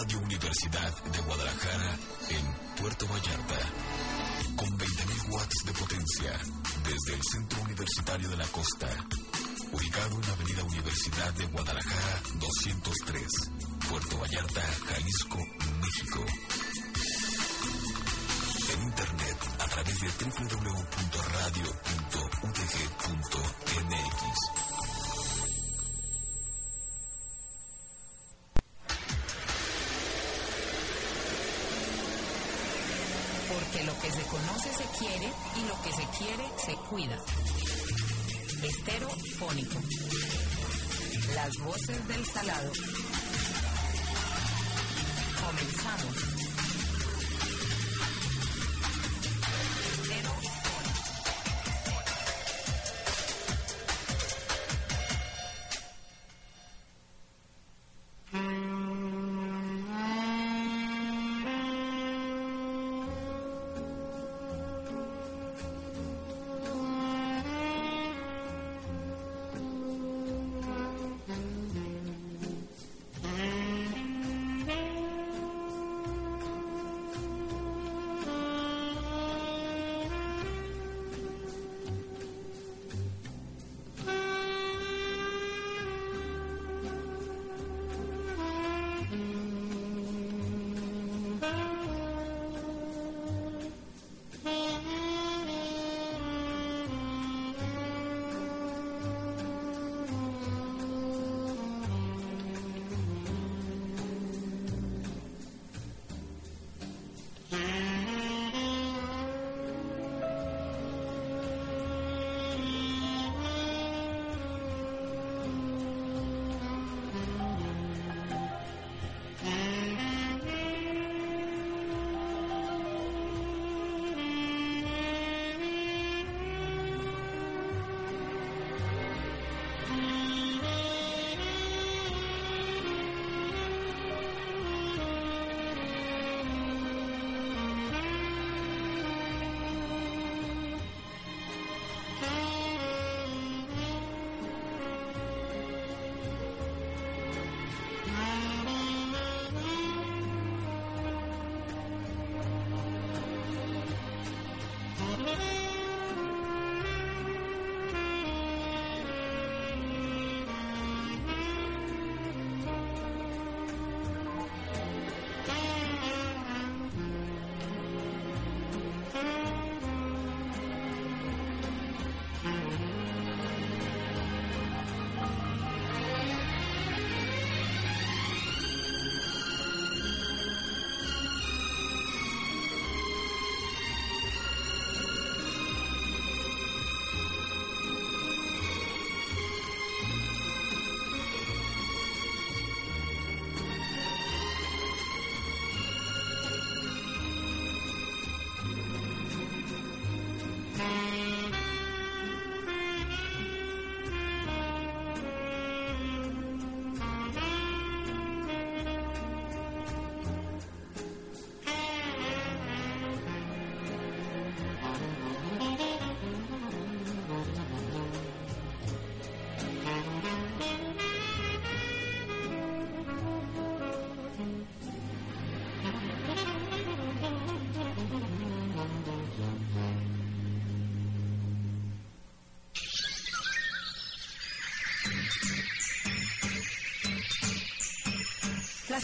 Radio Universidad de Guadalajara en Puerto Vallarta. Con 20.000 watts de potencia desde el Centro Universitario de la Costa. Ubicado en la Avenida Universidad de Guadalajara 203, Puerto Vallarta, Jalisco, México. En internet a través de www.radio.udg.mx. Porque lo que se conoce se quiere y lo que se quiere se cuida. Estereofónico. Las voces del salado. Comenzamos.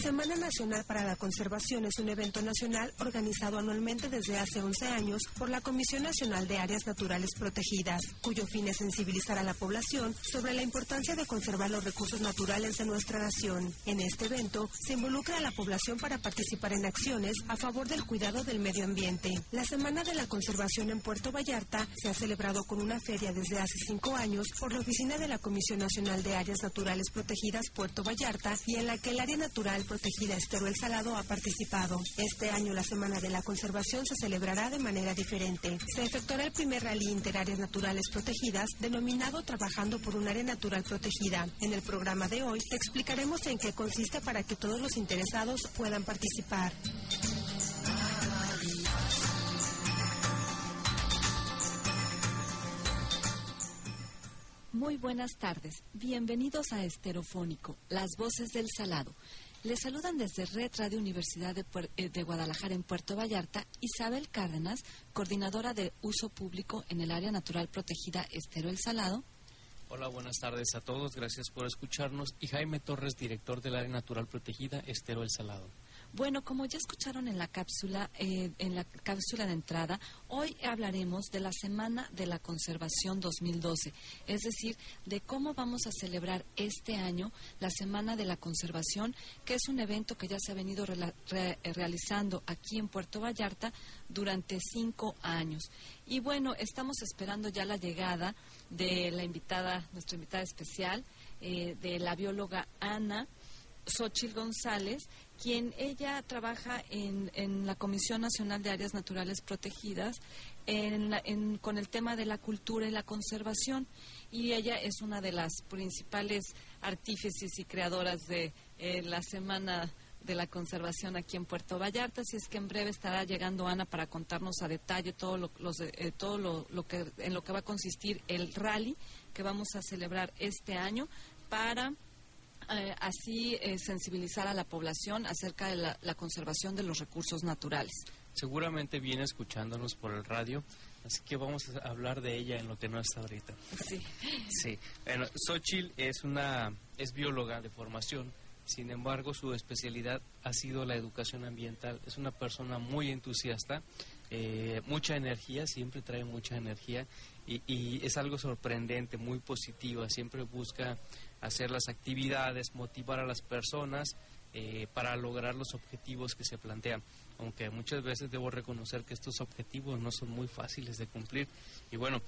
Semana Nacional para la Conservación es un evento nacional organizado anualmente desde hace 11 años por la Comisión Nacional de Áreas Naturales Protegidas, cuyo fin es sensibilizar a la población sobre la importancia de conservar los recursos naturales de nuestra nación. En este evento se involucra a la población para participar en acciones a favor del cuidado del medio ambiente. La Semana de la Conservación en Puerto Vallarta se ha celebrado con una feria desde hace cinco años por la oficina de la Comisión Nacional de Áreas Naturales Protegidas Puerto Vallarta y en la que el área natural protegida Estero El Salado ha participado. Este año la Semana de la Conservación se celebrará de manera diferente. Se efectuará el primer rally interáreas naturales protegidas denominado Trabajando por un área natural protegida. En el programa de hoy explicaremos en qué consiste para que todos los interesados puedan participar. Muy buenas tardes. Bienvenidos a Esterofónico, las voces del salado. Les saludan desde Red Radio Universidad de, eh, de Guadalajara en Puerto Vallarta Isabel Cárdenas, coordinadora de uso público en el área natural protegida Estero El Salado, Hola, buenas tardes a todos. Gracias por escucharnos. Y Jaime Torres, director del Área Natural Protegida Estero El Salado. Bueno, como ya escucharon en la cápsula, eh, en la cápsula de entrada, hoy hablaremos de la Semana de la Conservación 2012, es decir, de cómo vamos a celebrar este año la Semana de la Conservación, que es un evento que ya se ha venido realizando aquí en Puerto Vallarta durante cinco años. Y bueno, estamos esperando ya la llegada de la invitada, nuestra invitada especial, eh, de la bióloga Ana. Xochil González, quien ella trabaja en, en la Comisión Nacional de Áreas Naturales Protegidas en con el tema de la cultura y la conservación. Y ella es una de las principales artífices y creadoras de eh, la Semana de la Conservación aquí en Puerto Vallarta. Así es que en breve estará llegando Ana para contarnos a detalle todo lo, eh, todo lo, lo que, en lo que va a consistir el rally que vamos a celebrar este año para eh, así eh, sensibilizar a la población acerca de la, la conservación de los recursos naturales. Seguramente viene escuchándonos por el radio, así que vamos a hablar de ella en lo que no está ahorita. Sí. Sí. Bueno, Xochitl es una es bióloga de formación. Sin embargo, su especialidad ha sido la educación ambiental. Es una persona muy entusiasta, eh, mucha energía, siempre trae mucha energía y, y es algo sorprendente, muy positiva. Siempre busca hacer las actividades, motivar a las personas eh, para lograr los objetivos que se plantean. Aunque muchas veces debo reconocer que estos objetivos no son muy fáciles de cumplir. Y bueno,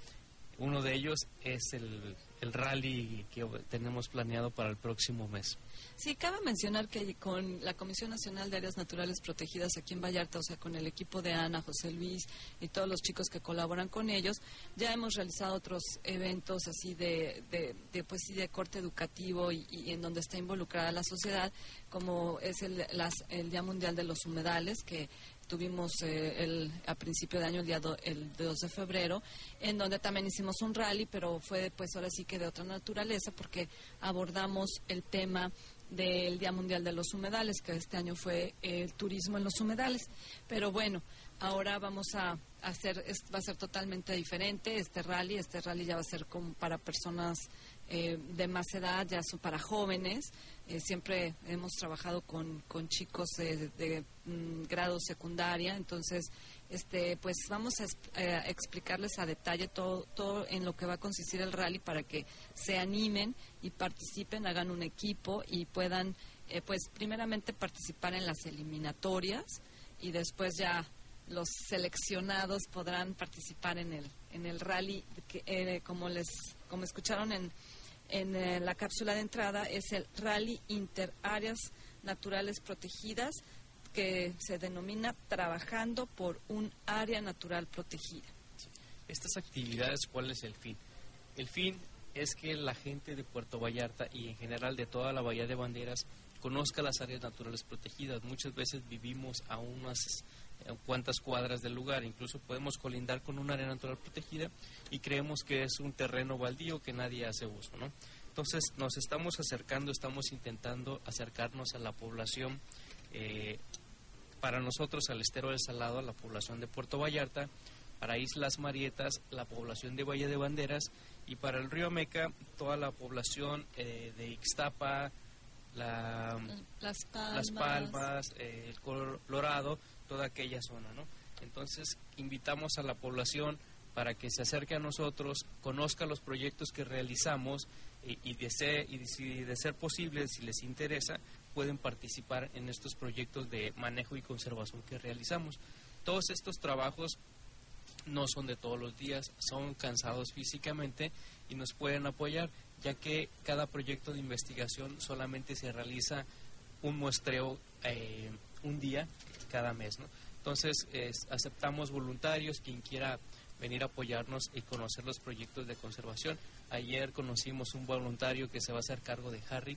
uno de ellos es el, el rally que tenemos planeado para el próximo mes. Sí, cabe mencionar que con la Comisión Nacional de Áreas Naturales Protegidas aquí en Vallarta, o sea, con el equipo de Ana, José Luis y todos los chicos que colaboran con ellos, ya hemos realizado otros eventos así de, de, de, pues, sí, de corte educativo y, y en donde está involucrada la sociedad, como es el, el Día Mundial de los Humedales, que tuvimos eh, el, a principio de año, el día do, el 2 de febrero, en donde también hicimos un rally, pero fue pues ahora sí que de otra naturaleza, porque abordamos el tema del Día Mundial de los Humedales, que este año fue el turismo en los humedales. Pero bueno, ahora vamos a hacer, es, va a ser totalmente diferente este rally. Este rally ya va a ser como para personas eh, de más edad, ya son para jóvenes. Eh, siempre hemos trabajado con, con chicos de, de mm, grado secundaria, entonces este pues vamos a, eh, a, explicarles a detalle todo, todo en lo que va a consistir el rally para que se animen y participen, hagan un equipo y puedan eh, pues primeramente participar en las eliminatorias y después ya los seleccionados podrán participar en el en el rally que, eh, como les como escucharon en en eh, la cápsula de entrada es el Rally Interáreas Naturales Protegidas, que se denomina Trabajando por un área natural protegida. Estas actividades, ¿cuál es el fin? El fin es que la gente de Puerto Vallarta y en general de toda la Bahía de Banderas conozca las áreas naturales protegidas. Muchas veces vivimos a unas eh, cuantas cuadras del lugar, incluso podemos colindar con un área natural protegida y creemos que es un terreno baldío que nadie hace uso, ¿no? Entonces nos estamos acercando, estamos intentando acercarnos a la población, eh, para nosotros al estero del Salado, a la población de Puerto Vallarta, para Islas Marietas, la población de Valle de Banderas y para el río Meca, toda la población eh, de Ixtapa, la, Las palmas. las palmas, eh, el Colorado, toda aquella zona, ¿no? Entonces, invitamos a la población para que se acerque a nosotros, conozca los proyectos que realizamos y, y, de, ser, y si de ser posible, si les interesa, pueden participar en estos proyectos de manejo y conservación que realizamos. Todos estos trabajos no son de todos los días, son cansados físicamente y nos pueden apoyar, ya que cada proyecto de investigación solamente se realiza un muestreo eh, un día cada mes. ¿no? Entonces, es, aceptamos voluntarios, quien quiera venir a apoyarnos y conocer los proyectos de conservación. Ayer conocimos un voluntario que se va a hacer cargo de Harry,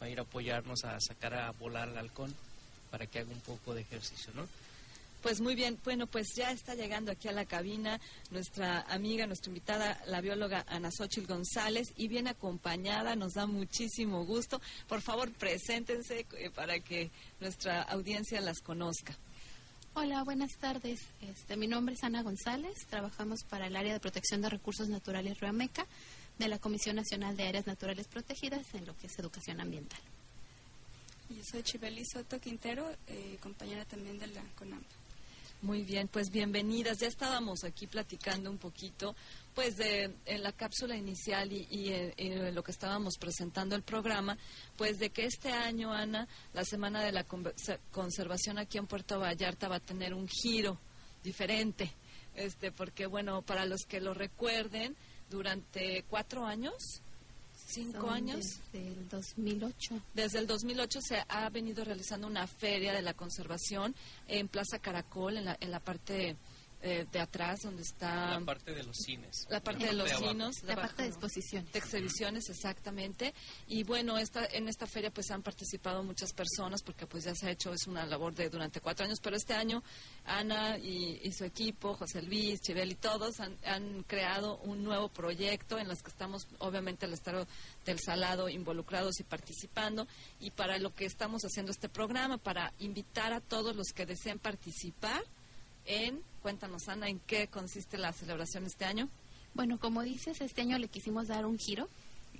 va a ir a apoyarnos a sacar a volar al halcón para que haga un poco de ejercicio, ¿no? Pues muy bien, bueno, pues ya está llegando aquí a la cabina nuestra amiga, nuestra invitada, la bióloga Ana Xochitl González, y viene acompañada, nos da muchísimo gusto. Por favor, preséntense eh, para que nuestra audiencia las conozca. Hola, buenas tardes. Este, mi nombre es Ana González. Trabajamos para el área de protección de recursos naturales Reameca de la Comisión Nacional de Áreas Naturales Protegidas en lo que es educación ambiental. Y soy Chibeli Soto Quintero, eh, compañera también de la CONAMP. Muy bien, pues bienvenidas. Ya estábamos aquí platicando un poquito, pues de en la cápsula inicial y, y, eh, y, lo que estábamos presentando el programa, pues de que este año, Ana, la Semana de la Conservación aquí en Puerto Vallarta va a tener un giro diferente, este, porque bueno, para los que lo recuerden, durante cuatro años cinco Son años. Desde el 2008. Desde el 2008 se ha venido realizando una feria de la conservación en Plaza Caracol, en la, en la parte eh, de atrás, donde está... La parte de los cines. La parte de los cines. La parte de exposiciones. De exhibiciones, exactamente. Y bueno, esta, en esta feria pues han participado muchas personas porque pues ya se ha hecho, es una labor de durante cuatro años, pero este año Ana y, y su equipo, José Luis, Chibel y todos han, han, creado un nuevo proyecto en los que estamos obviamente el Estado del Salado involucrados y participando y para lo que estamos haciendo este programa, para invitar a todos los que deseen participar en, cuéntanos Ana, ¿en qué consiste la celebración este año? Bueno, como dices, este año le quisimos dar un giro.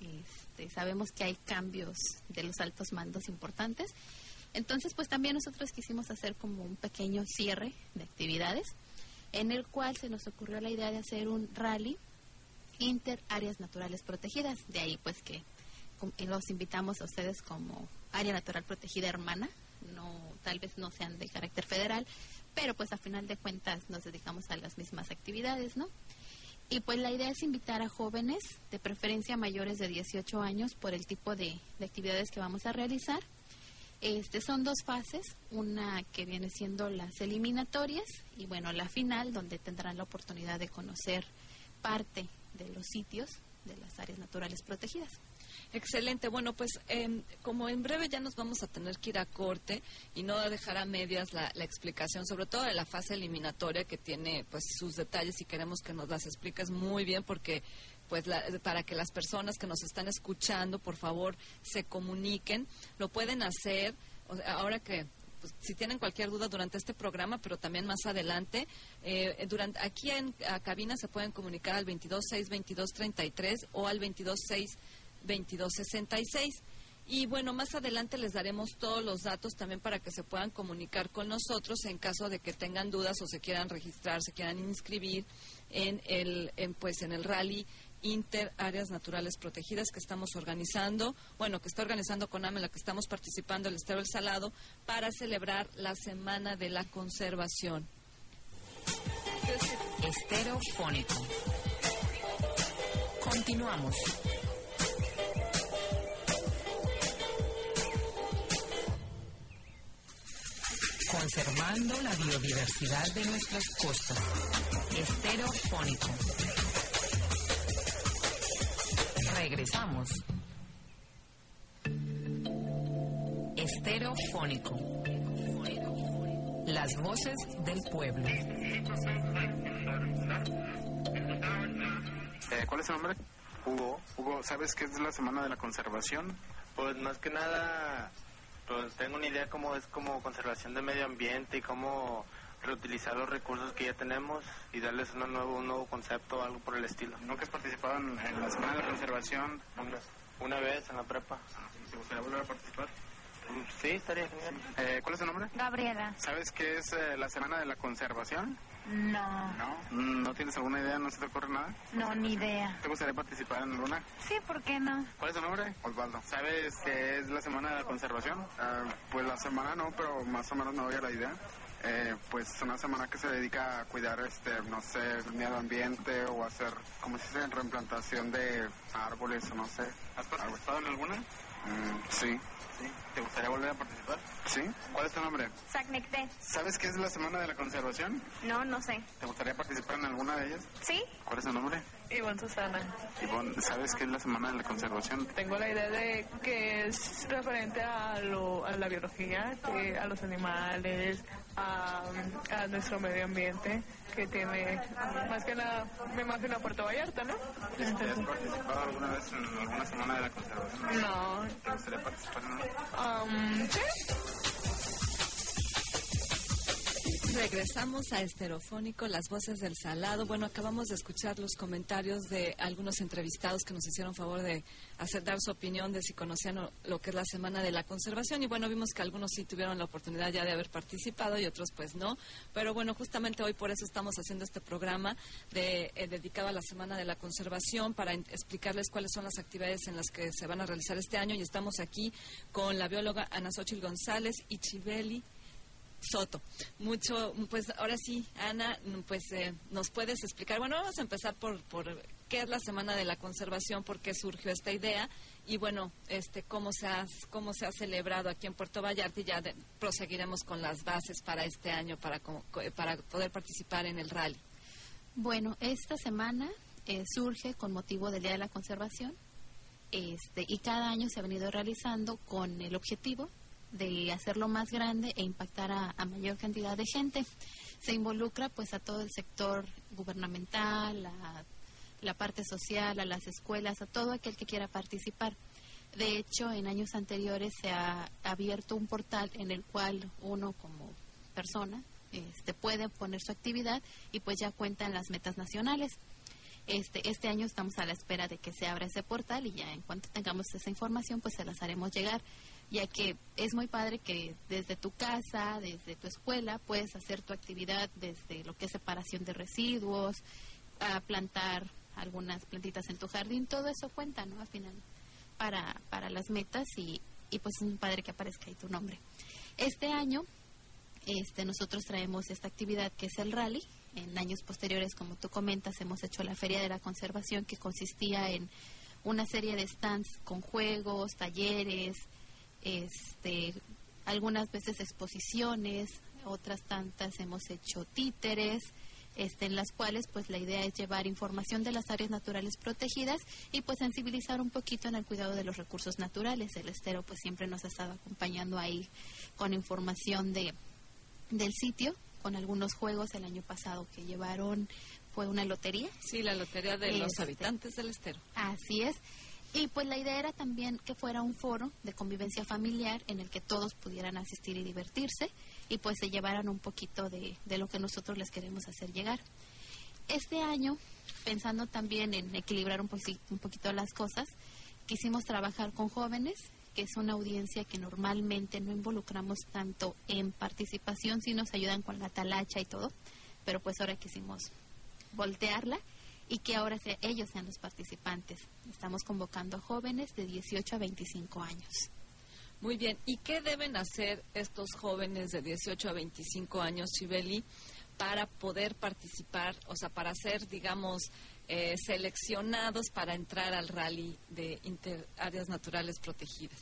Este, sabemos que hay cambios de los altos mandos importantes. Entonces, pues también nosotros quisimos hacer como un pequeño cierre de actividades, en el cual se nos ocurrió la idea de hacer un rally inter áreas naturales protegidas. De ahí, pues que los invitamos a ustedes como área natural protegida hermana, tal vez no sean de carácter federal, pero pues a final de cuentas nos dedicamos a las mismas actividades, ¿no? Y pues la idea es invitar a jóvenes, de preferencia mayores de 18 años, por el tipo de, de actividades que vamos a realizar. Este, son dos fases, una que viene siendo las eliminatorias y bueno, la final, donde tendrán la oportunidad de conocer parte de los sitios de las áreas naturales protegidas. Excelente. Bueno, pues eh, como en breve ya nos vamos a tener que ir a corte y no dejar a medias la, la, explicación, sobre todo de la fase eliminatoria que tiene pues sus detalles y queremos que nos las expliques muy bien porque pues la, para que las personas que nos están escuchando, por favor, se comuniquen. Lo pueden hacer ahora que pues, si tienen cualquier duda durante este programa, pero también más adelante, eh, durante, aquí en a cabina se pueden comunicar al 226-2233 o al 226 2266. Y bueno, más adelante les daremos todos los datos también para que se puedan comunicar con nosotros en caso de que tengan dudas o se quieran registrar, se quieran inscribir en el, en, pues, en el rally Inter Áreas Naturales Protegidas que estamos organizando, bueno, que está organizando con AME, la que estamos participando el Estero El Salado, para celebrar la Semana de la Conservación. Estereofónico. Continuamos. Conservando la biodiversidad de nuestras costas. Estereofónico. Regresamos. Estereofónico. Las voces del pueblo. Eh, ¿Cuál es su nombre? Hugo. Hugo, ¿sabes qué es la Semana de la Conservación? Pues más que nada, pues tengo una idea cómo es como conservación del medio ambiente y cómo reutilizar los recursos que ya tenemos y darles una nuevo, un nuevo concepto o algo por el estilo. ¿Nunca has participado en, en la Semana de la Conservación? Nunca. Una vez en la prepa. ¿Te gustaría volver a participar? Sí, estaría genial. Eh, ¿Cuál es tu nombre? Gabriela. ¿Sabes qué es eh, la Semana de la Conservación? No, ¿No? ¿No tienes alguna idea? ¿No se te ocurre nada? no, ni idea. ¿Te gustaría participar en alguna? Sí, ¿por qué no? ¿Cuál es tu nombre? Osvaldo. ¿Sabes qué es la Semana de la Conservación? pues la semana no, pero más o menos me doy a la idea. Eh, pues es una semana que se dedica a cuidar, este, no sé, el medio ambiente o hacer, como se dice, reimplantación de árboles o no sé. ¿Has participado en alguna? Mm, sí. ¿Te gustaría volver a participar? ¿Sí? ¿Cuál es tu nombre? Sacnecté. ¿Sabes qué es la Semana de la Conservación? No, no sé. ¿Te gustaría participar en alguna de ellas? ¿Sí? ¿Cuál es tu nombre? Ivonne Susana. Ivonne, ¿sabes qué es la Semana de la Conservación? Tengo la idea de que es referente a, lo, a la biología, que a los animales, a, a nuestro medio ambiente, que tiene más que nada, me imagino a Puerto Vallarta, ¿no? ¿Has participado alguna vez en alguna Semana de la Conservación? No. ¿Te gustaría participar en una? Um, ¿sí? Regresamos a Esterofónico, las voces del salado. Bueno, acabamos de escuchar los comentarios de algunos entrevistados que nos hicieron favor de hacer dar su opinión de si conocían lo que es la Semana de la Conservación. Y bueno, vimos que algunos sí tuvieron la oportunidad ya de haber participado y otros pues no. Pero bueno, justamente hoy por eso estamos haciendo este programa de, eh, dedicado a la Semana de la Conservación para explicarles cuáles son las actividades en las que se van a realizar este año. Y estamos aquí con la bióloga Ana Xochitl González y Chibeli Soto. Mucho, pues ahora sí, Ana, pues eh, nos puedes explicar. Bueno, vamos a empezar por, por qué es la Semana de la Conservación, por qué surgió esta idea y bueno, este cómo se ha, cómo se ha celebrado aquí en Puerto Vallarta y ya de- proseguiremos con las bases para este año para, co- para poder participar en el rally. Bueno, esta semana eh, surge con motivo del Día de la Conservación este, y cada año se ha venido realizando con el objetivo de hacerlo más grande e impactar a, mayor cantidad de gente. Se involucra pues a todo el sector gubernamental, a la parte social, a las escuelas, a todo aquel que quiera participar. De hecho, en años anteriores se ha abierto un portal en el cual uno como persona este, puede poner su actividad y pues ya cuentan las metas nacionales. Este, este año estamos a la espera de que se abra ese portal y ya en cuanto tengamos esa información pues se las haremos llegar, ya que es muy padre que desde tu casa, desde tu escuela puedes hacer tu actividad desde lo que es separación de residuos, a plantar algunas plantitas en tu jardín, todo eso cuenta, ¿no? Al final para, para las metas y, y pues es muy padre que aparezca ahí tu nombre. Este año este, nosotros traemos esta actividad que es el rally. En años posteriores, como tú comentas, hemos hecho la Feria de la Conservación que consistía en una serie de stands con juegos, talleres, este, algunas veces exposiciones, otras tantas hemos hecho títeres, este, en las cuales pues la idea es llevar información de las áreas naturales protegidas y pues sensibilizar un poquito en el cuidado de los recursos naturales. El estero pues siempre nos ha estado acompañando ahí con información de del sitio, con algunos juegos el año pasado que llevaron fue una lotería. Sí, la lotería de los Este, habitantes del estero. Así es. Y pues la idea era también que fuera un foro de convivencia familiar en el que todos pudieran asistir y divertirse y pues se llevaran un poquito de, lo que nosotros les queremos hacer llegar. Este año, pensando también en equilibrar un, un poquito las cosas, quisimos trabajar con jóvenes, que es una audiencia que normalmente no involucramos tanto en participación, si nos ayudan con la talacha y todo, pero pues ahora quisimos voltearla y que ahora sea- ellos sean los participantes. Estamos convocando a jóvenes de 18 a 25 años. Muy bien, ¿y qué deben hacer estos jóvenes de 18 a 25 años, Chibeli, para poder participar, o sea, para ser, digamos, eh, seleccionados para entrar al rally de inter- áreas naturales protegidas?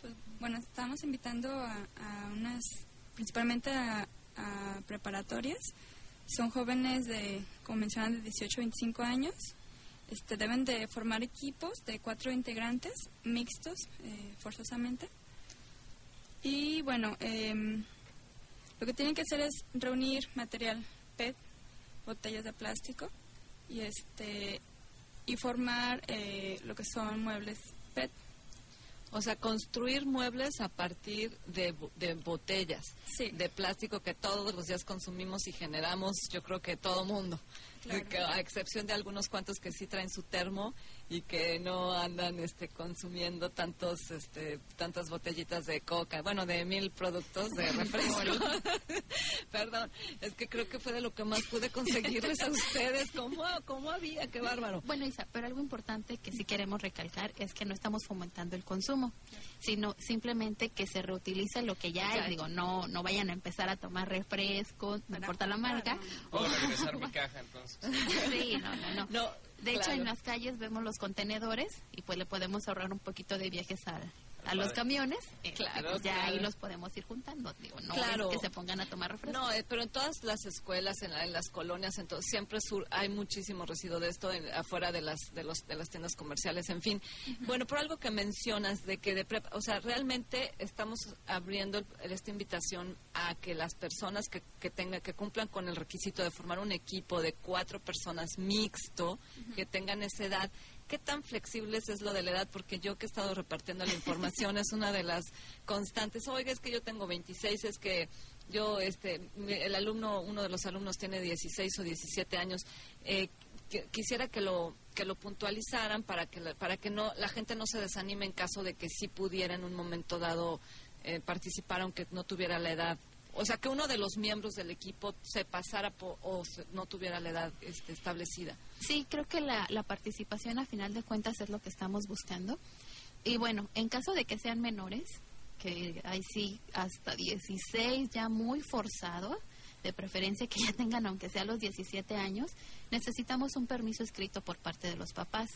Pues, bueno, estamos invitando a, a unas, principalmente a, a preparatorias. Son jóvenes de, como mencionan, de 18 a 25 años. Este, deben de formar equipos de cuatro integrantes mixtos, eh, forzosamente. Y bueno, em, lo que tienen que hacer es reunir material PET, botellas de plástico, y este y formar eh, lo que son muebles PET. O sea, construir muebles a partir de, de botellas de plástico que todos los días consumimos y generamos, yo creo que todo mundo. Que, a excepción de algunos cuantos que sí traen su termo y que no andan este consumiendo tantos este tantas botellitas de coca, bueno, de mil productos de refresco. Perdón, es que creo que fue de lo que más pude conseguirles a ustedes. ¿Cómo, cómo había? Qué bárbaro. Bueno, Isa, pero algo importante que sí queremos recalcar es que no estamos fomentando el consumo, sino simplemente que se reutilice lo que ya hay. Digo, no no vayan a empezar a tomar refrescos, no importa la marca. Puedo regresar mi caja entonces. Sí, no, no, no. De hecho, en las calles vemos los contenedores y pues le podemos ahorrar un poquito de viajes a, a los camiones. eh, Claro, pues ya claro. ahí los podemos ir juntando. Digo, no Claro. es que se pongan a tomar refrescos. No, eh, pero en todas las escuelas, en, la- en las colonias, en todo, siempre sur, hay muchísimo residuo de esto en- afuera de las de los de las tiendas comerciales, en fin. Bueno, por algo que mencionas de que de prepa- o sea, realmente estamos abriendo el- esta invitación a que las personas que que tengan que cumplan con el requisito de formar un equipo de cuatro personas mixto, que tengan esa edad. ¿Qué tan flexibles es lo de la edad? Porque yo que he estado repartiendo la información es una de las constantes. Oiga, es que yo tengo 26, es que yo, este, el alumno, uno de los alumnos tiene 16 o 17 años. Eh, qui- quisiera que lo que lo puntualizaran para que la, para que no la gente no se desanime en caso de que sí pudiera en un momento dado eh, participar aunque no tuviera la edad. O sea, que uno de los miembros del equipo se pasara po- o se- no tuviera la edad este, establecida. Sí, creo que la, la participación a final de cuentas es lo que estamos buscando. Y bueno, en caso de que sean menores, que hay sí hasta 16 ya muy forzado, de preferencia que ya tengan aunque sea los 17 años, necesitamos un permiso escrito por parte de los papás.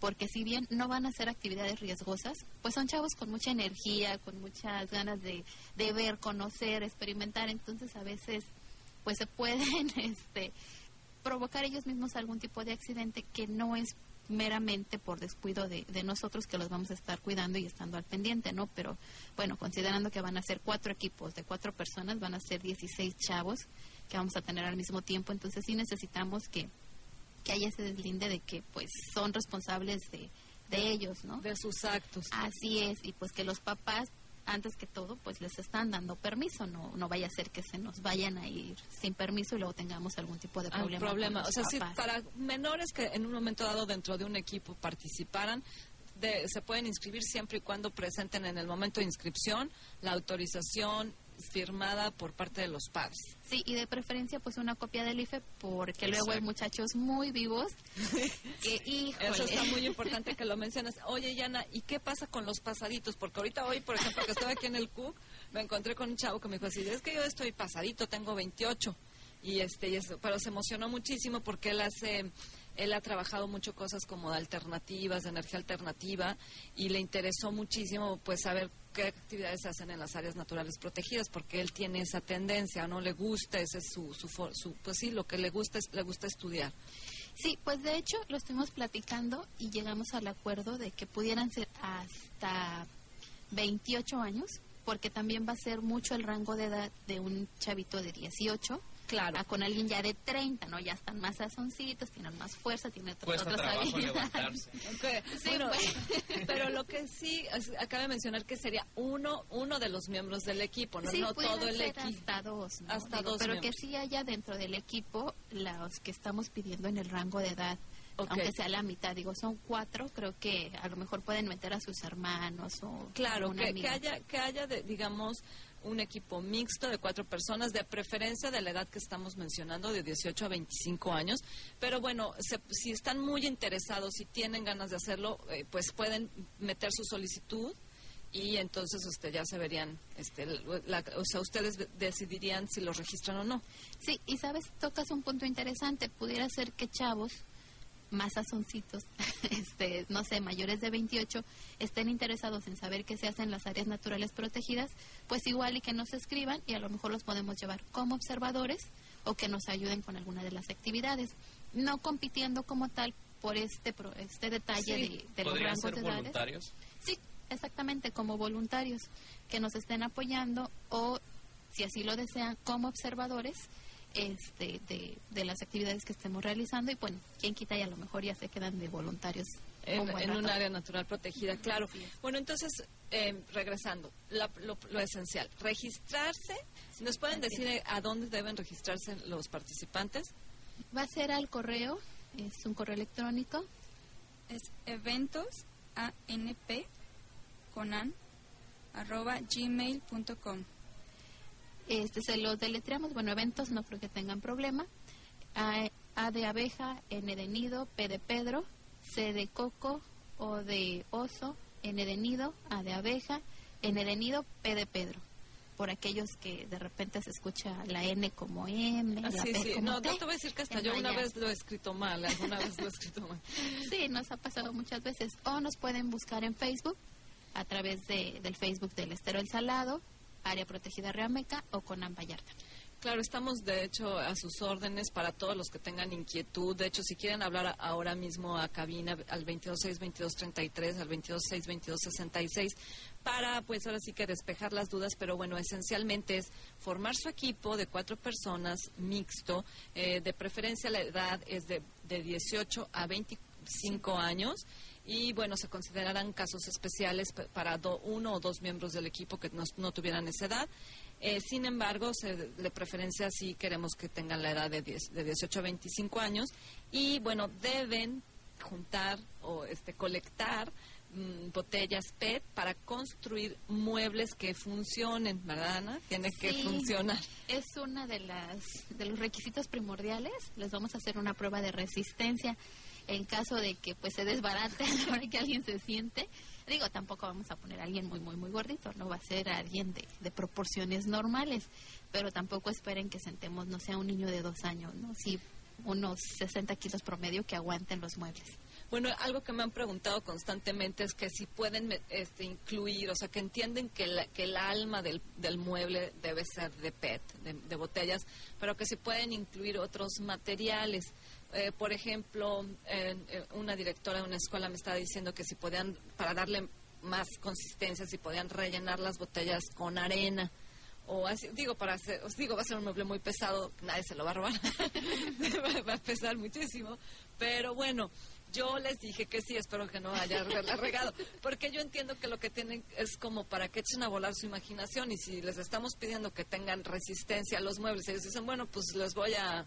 Porque si bien no van a hacer actividades riesgosas, pues son chavos con mucha energía, con muchas ganas de, de ver, conocer, experimentar, entonces a veces pues se pueden este provocar ellos mismos algún tipo de accidente que no es meramente por descuido de, de nosotros que los vamos a estar cuidando y estando al pendiente, ¿no? Pero bueno, considerando que van a ser cuatro equipos de cuatro personas, van a ser 16 chavos que vamos a tener al mismo tiempo, entonces sí necesitamos que, que haya ese deslinde de que pues son responsables de, de ellos, ¿no? De sus actos. Así es, y pues que los papás antes que todo, pues les están dando permiso, no no vaya a ser que se nos vayan a ir sin permiso y luego tengamos algún tipo de problema. problema. O sea, si para menores que en un momento dado dentro de un equipo participaran, de- se pueden inscribir siempre y cuando presenten en el momento de inscripción la autorización firmada por parte de los padres. Sí, y de preferencia pues una copia del IFE porque luego hay muchachos muy vivos que, híjole. Eso está muy importante que lo mencionas. Oye, Yana, ¿y qué pasa con los pasaditos? Porque ahorita hoy, por ejemplo, que estaba aquí en el CUC, me encontré con un chavo que me dijo así, es que yo estoy pasadito, tengo 28. Y este, y eso, pero se emocionó muchísimo porque él hace, él ha trabajado mucho cosas como de alternativas, de energía alternativa, y le interesó muchísimo pues saber qué actividades se hacen en las áreas naturales protegidas, porque él tiene esa tendencia, no le gusta, ese es su, su, pues sí, lo que le gusta es, le gusta estudiar. Sí, pues de hecho lo estuvimos platicando y llegamos al acuerdo de que pudieran ser hasta 28 años, porque también va a ser mucho el rango de edad de un chavito de 18. Claro. A con alguien ya de 30, ¿no? Ya están más sazoncitos, tienen más fuerza, tienen otras, habilidades. Sí, bueno, pues. pero lo que sí es- acaba de mencionar que sería uno uno de los miembros del equipo, no, sí, no todo el equipo. hasta dos, ¿no? Hasta Digo, dos Pero que sí haya dentro del equipo los que estamos pidiendo en el rango de edad. Aunque sea la mitad, digo, son cuatro, creo que a lo mejor pueden meter a sus hermanos o Claro, que, que haya que haya de- digamos un equipo mixto de cuatro personas, de preferencia de la edad que estamos mencionando, de 18 a 25 años. Pero bueno, se- si están muy interesados, si tienen ganas de hacerlo, eh, pues pueden meter su solicitud y entonces este, ya se verían, este, la- o sea, ustedes de- decidirían si los registran o no. Sí, y sabes, tocas un punto interesante. Pudiera ser que chavos más sazoncitos, este, no sé, mayores de 28, estén interesados en saber qué se hace en las áreas naturales protegidas, pues igual y que nos escriban y a lo mejor los podemos llevar como observadores o que nos ayuden con alguna de las actividades, no compitiendo como tal por este pro- este detalle Sí. de, de los ¿Podrían rangos ser de edades. voluntarios? Sí, exactamente, como voluntarios que nos estén apoyando o, si así lo desean, como observadores este, de, de las actividades que estemos realizando y bueno, quien quita y a lo mejor ya se quedan de voluntarios. en, un en área natural protegida, claro. Bueno, entonces, eh, regresando, la- lo, lo esencial, registrarse, ¿nos pueden decir eh, a dónde deben registrarse los participantes? Va a ser al correo, es un correo electrónico. Es eventos, A-N-P, conan, arroba gmail.com. Este se los deletreamos, bueno, eventos no creo que tengan problema. A, A de abeja, N de nido, P de Pedro, C de coco, O de oso, N de nido, A de abeja, N de nido, P de Pedro. Por aquellos que de repente se escucha la N como M, Ah, la sí, P sí. como No, T. no te voy a decir que hasta yo una vez lo he escrito mal, alguna vez lo he escrito mal. Sí, nos ha pasado muchas veces. O nos pueden buscar en Facebook, a través de, del Facebook del Estero El Salado, Área Protegida Reameca o Conan Vallarta. Claro, estamos de hecho a sus órdenes para todos los que tengan inquietud. De hecho, si quieren hablar ahora mismo a cabina al 226-2233, al 226-2266, para pues ahora sí que despejar las dudas, pero bueno, esencialmente es formar su equipo de cuatro personas mixto, eh, de preferencia la edad es de, de 18 a 25 años. Y bueno, se considerarán casos especiales pa- para do- uno o dos miembros del equipo que no, no tuvieran esa edad. Eh, sin embargo, se, de preferencia sí queremos que tengan la edad de, 10 de 18 a 25 años y bueno, deben juntar o este colectar botellas PET para construir muebles que funcionen, ¿verdad, Ana? Tiene que funcionar. Es una de las de los requisitos primordiales. Les vamos a hacer una prueba de resistencia en caso de que pues se desbarate a la hora que alguien se siente. Digo, tampoco vamos a poner a alguien muy muy muy gordito, no va a ser alguien de, de proporciones normales, pero tampoco esperen que sentemos, no sea un niño de dos años, ¿no? Sí, unos 60 kilos promedio que aguanten los muebles. Bueno, algo que me han preguntado constantemente es que si pueden este, incluir, o sea, que entienden que, la- que el alma del, del mueble debe ser de PET, de, botellas, pero que se pueden incluir otros materiales. Eh, por ejemplo, eh, una directora de una escuela me estaba diciendo que si podían, para darle más consistencia, si podían rellenar las botellas con arena. O así, digo, para hacer, os digo, va a ser un mueble muy pesado, nadie se lo va a robar, va a pesar muchísimo, pero bueno, yo les dije que sí, espero que no haya regado, porque yo entiendo que lo que tienen es como para que echen a volar su imaginación y si les estamos pidiendo que tengan resistencia a los muebles, ellos dicen, bueno, pues les voy a,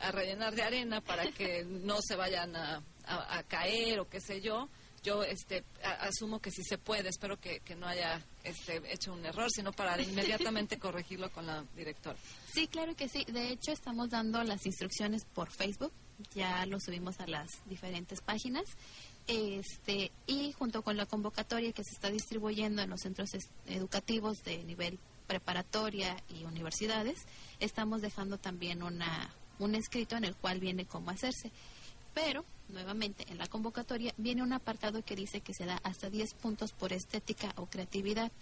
a rellenar de arena para que no se vayan a, a- a caer o qué sé yo. Yo este, asumo que sí se puede, espero que, que no haya este, hecho un error, sino para inmediatamente corregirlo con la directora. Sí, claro que sí. De hecho, estamos dando las instrucciones por Facebook. Ya lo subimos a las diferentes páginas. Este, y junto con la convocatoria que se está distribuyendo en los centros educativos de nivel preparatoria y universidades, estamos dejando también una, un escrito en el cual viene cómo hacerse. Pero, nuevamente, en la convocatoria viene un apartado que dice que se da hasta 10 puntos por estética o creatividad,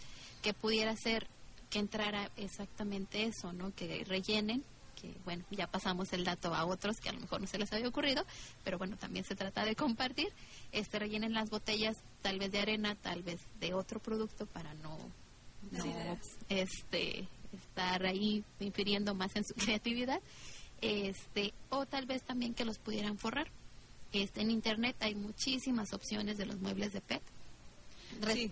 que pudiera ser que entrara exactamente eso, ¿no? Que rellenen, que bueno, ya pasamos el dato a otros que a lo mejor no se les había ocurrido, pero bueno, también se trata de compartir, este rellenen las botellas tal vez de arena, tal vez de otro producto para no, no este estar ahí infiriendo más en su creatividad, este o tal vez también que los pudieran forrar. Este en internet hay muchísimas opciones de los muebles de PET.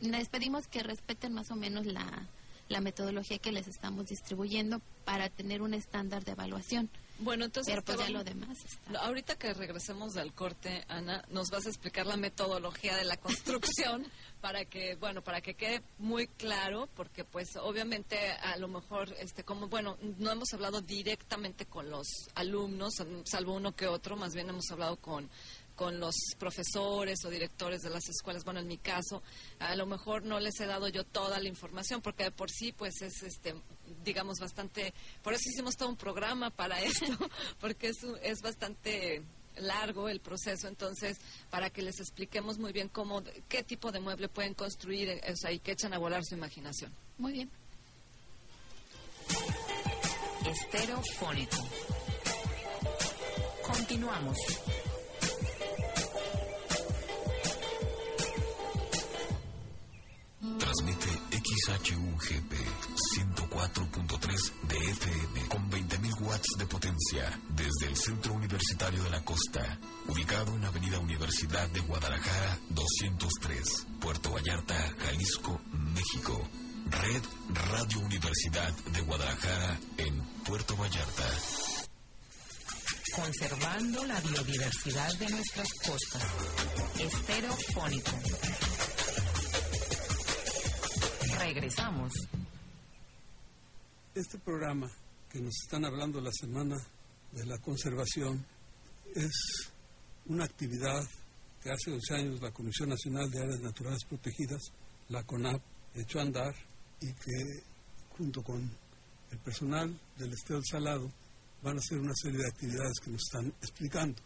Les pedimos que respeten más o menos la, la metodología que les estamos distribuyendo para tener un estándar de evaluación. Bueno, entonces... Pero pues ya lo demás Ahorita que regresemos del corte, Ana, nos vas a explicar la metodología de la construcción para que, bueno, para que quede muy claro, porque pues obviamente a lo mejor, este, como, bueno, no hemos hablado directamente con los alumnos, salvo uno que otro, más bien hemos hablado con con los profesores o directores de las escuelas, bueno, en mi caso, a lo mejor no les he dado yo toda la información, porque de por sí, pues es, este, digamos, bastante, por eso hicimos todo un programa para esto, porque es, un- es bastante largo el proceso, entonces, para que les expliquemos muy bien cómo, qué tipo de mueble pueden construir, eh, o sea, y que echen a volar su imaginación. Muy bien. Esterofónico. Continuamos. Transmite XHUGP 104.3 de FM con 20.000 watts de potencia desde el Centro Universitario de la Costa, ubicado en Avenida Universidad de Guadalajara 203, Puerto Vallarta, Jalisco, México. Red Radio Universidad de Guadalajara en Puerto Vallarta. conservando la biodiversidad de nuestras costas. Estereofónico. Regresamos. Este programa que nos están hablando la semana de la conservación es una actividad que hace 12 años la Comisión Nacional de Áreas Naturales Protegidas, la CONAP, echó a andar y que junto con el personal del Estado Salado van a hacer una serie de actividades que nos están explicando.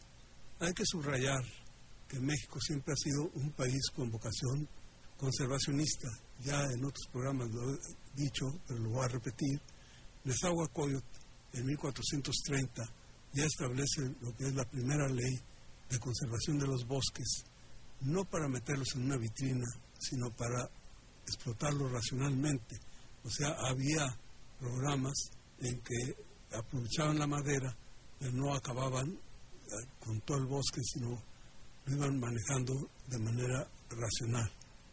Hay que subrayar que México siempre ha sido un país con vocación conservacionista. Ya en otros programas lo he dicho, pero lo voy a repetir. Nezahualcóyotl en 1430 ya establece lo que es la primera ley de conservación de los bosques, no para meterlos en una vitrina, sino para explotarlos racionalmente. O sea, había programas en que aprovechaban la madera, pero no acababan eh, con todo el bosque, sino lo iban manejando de manera racional.